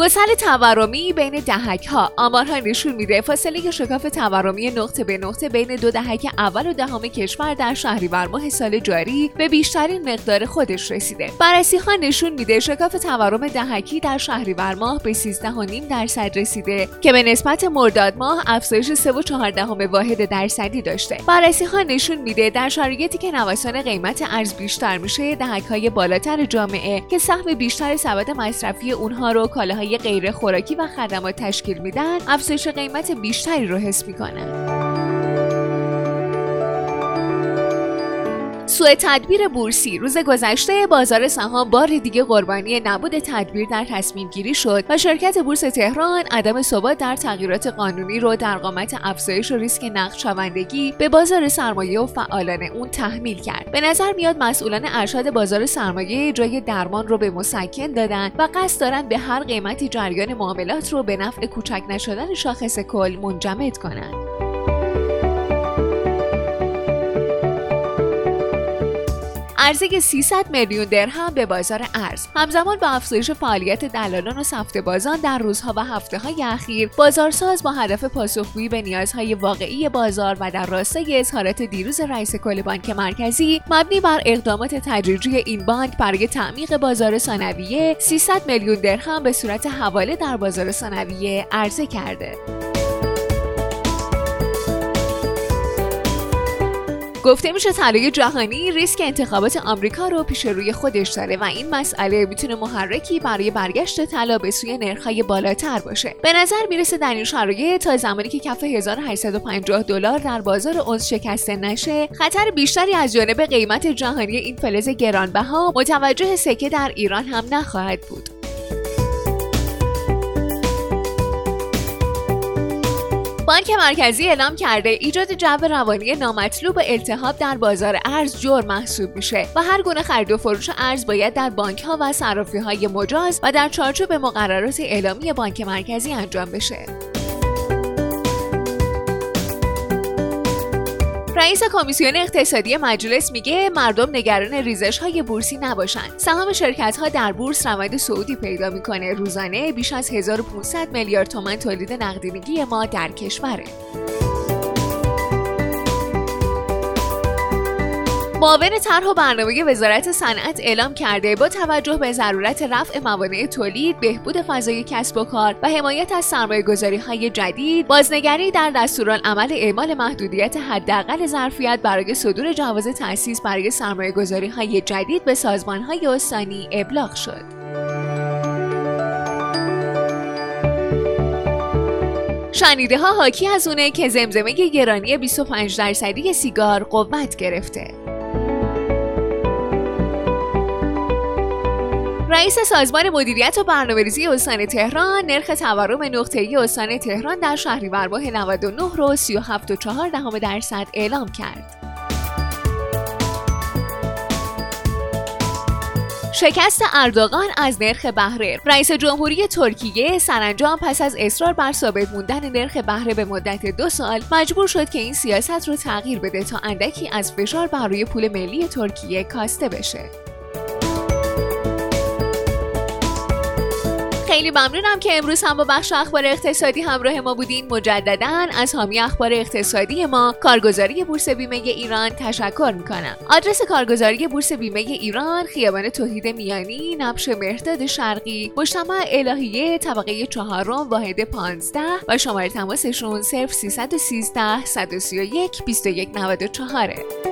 گسل تورمی بین دهک ها آمارها نشون میده فاصله شکاف تورمی نقطه به نقطه بین دو دهک اول و دهم کشور در شهریور ماه سال جاری به بیشترین مقدار خودش رسیده. بررسی ها نشون میده شکاف تورم دهکی در شهریور ماه به 13.5 درصد رسیده که به نسبت مرداد ماه افزایش 3.4 واحد درصدی داشته. بررسی ها نشون میده در شرایطی که نوسان قیمت ارز بیشتر میشه دهک های بالاتر جامعه که سهم بیشتر سبد مصرفی اونها رو کالاهای غیر خوراکی و خدمات تشکیل میدن افزایش قیمت بیشتری رو حس می‌کنن. سوء تدبیر بورسی. روز گذشته بازار سهام بار دیگه قربانی نبود تدبیر در تصمیم گیری شد و شرکت بورس تهران عدم ثبات در تغییرات قانونی رو در قامت افزایش و ریسک نقد به بازار سرمایه و فعالان اون تحمیل کرد. به نظر میاد مسئولان ارشد بازار سرمایه جای درمان رو به مسکن دادن و قصد دارن به هر قیمتی جریان معاملات رو به نفع کوچک نشدن شاخص کل منجمد کنند عرضه 300 میلیون درهم به بازار ارز. همزمان با افزایش فعالیت دلالان و سفت بازان در روزها و هفته های اخیر بازارساز با هدف پاسخگویی به نیازهای واقعی بازار و در راستای اظهارات دیروز رئیس کل بانک مرکزی مبنی بر اقدامات تدریجی این بانک برای تعمیق بازار ثانویه 300 میلیون درهم به صورت حواله در بازار ثانویه عرضه کرده. گفته میشه طلای جهانی ریسک انتخابات آمریکا رو پیش روی خودش داره و این مسئله می‌تونه محرکی برای برگشت طلا به سوی نرخ‌های بالاتر باشه. به نظر می‌رسه در این شرایط تا زمانی که کف 1850 دلار در بازار اونس شکسته نشه خطر بیشتری از جانب قیمت جهانی این فلز گرانبها متوجه سکه در ایران هم نخواهد بود. بانک مرکزی اعلام کرده ایجاد جو روانی نامطلوب و التهاب در بازار ارز جرم محسوب میشه و هر گونه خرید و فروش ارز باید در بانک ها و صرافی های مجاز و در چارچوب مقررات اعلامی بانک مرکزی انجام بشه. رئیس کمیسیون اقتصادی مجلس میگه مردم نگران ریزش های بورسی نباشند. سهام شرکت ها در بورس روند صعودی پیدا می‌کنه. روزانه بیش از 1500 میلیارد تومان تولید نقدینگی ما در کشوره. معاون طرح و برنامه وزارت صنعت اعلام کرده با توجه به ضرورت رفع موانع تولید، بهبود فضای کسب و کار و حمایت از سرمایه های جدید، بازنگری در دستورالعمل اعمال محدودیت حداقل ظرفیت برای صدور جواز تأسیس برای سرمایه های جدید به سازمان های استانی ابلاغ شد. شنیده ها حاکی از اونه که زمزمه گرانی 25 درصدی سیگار قوت گرفته. رئیس سازمان مدیریت و برنامه‌ریزی استان تهران نرخ تورم نقطه‌ای استان تهران در شهریور ماه 99 رو 37.4 درصد اعلام کرد. شکست اردوغان از نرخ بهره رئیس جمهوری ترکیه سرانجام پس از اصرار بر ثابت موندن نرخ بهره به مدت دو سال مجبور شد که این سیاست رو تغییر بده تا اندکی از فشار بر روی پول ملی ترکیه کاسته بشه خیلی ممنونم که امروز هم با بخش اخبار اقتصادی همراه ما بودین. مجددا از حامی اخبار اقتصادی ما کارگزاری بورس بیمه ایران تشکر می‌کنم. آدرس کارگزاری بورس بیمه ایران خیابان توحید میانی نبش مهرداد شرقی مجتمع الهیه طبقه چهارم واحد 15 و شماره تماسشون صرف 313 131 2194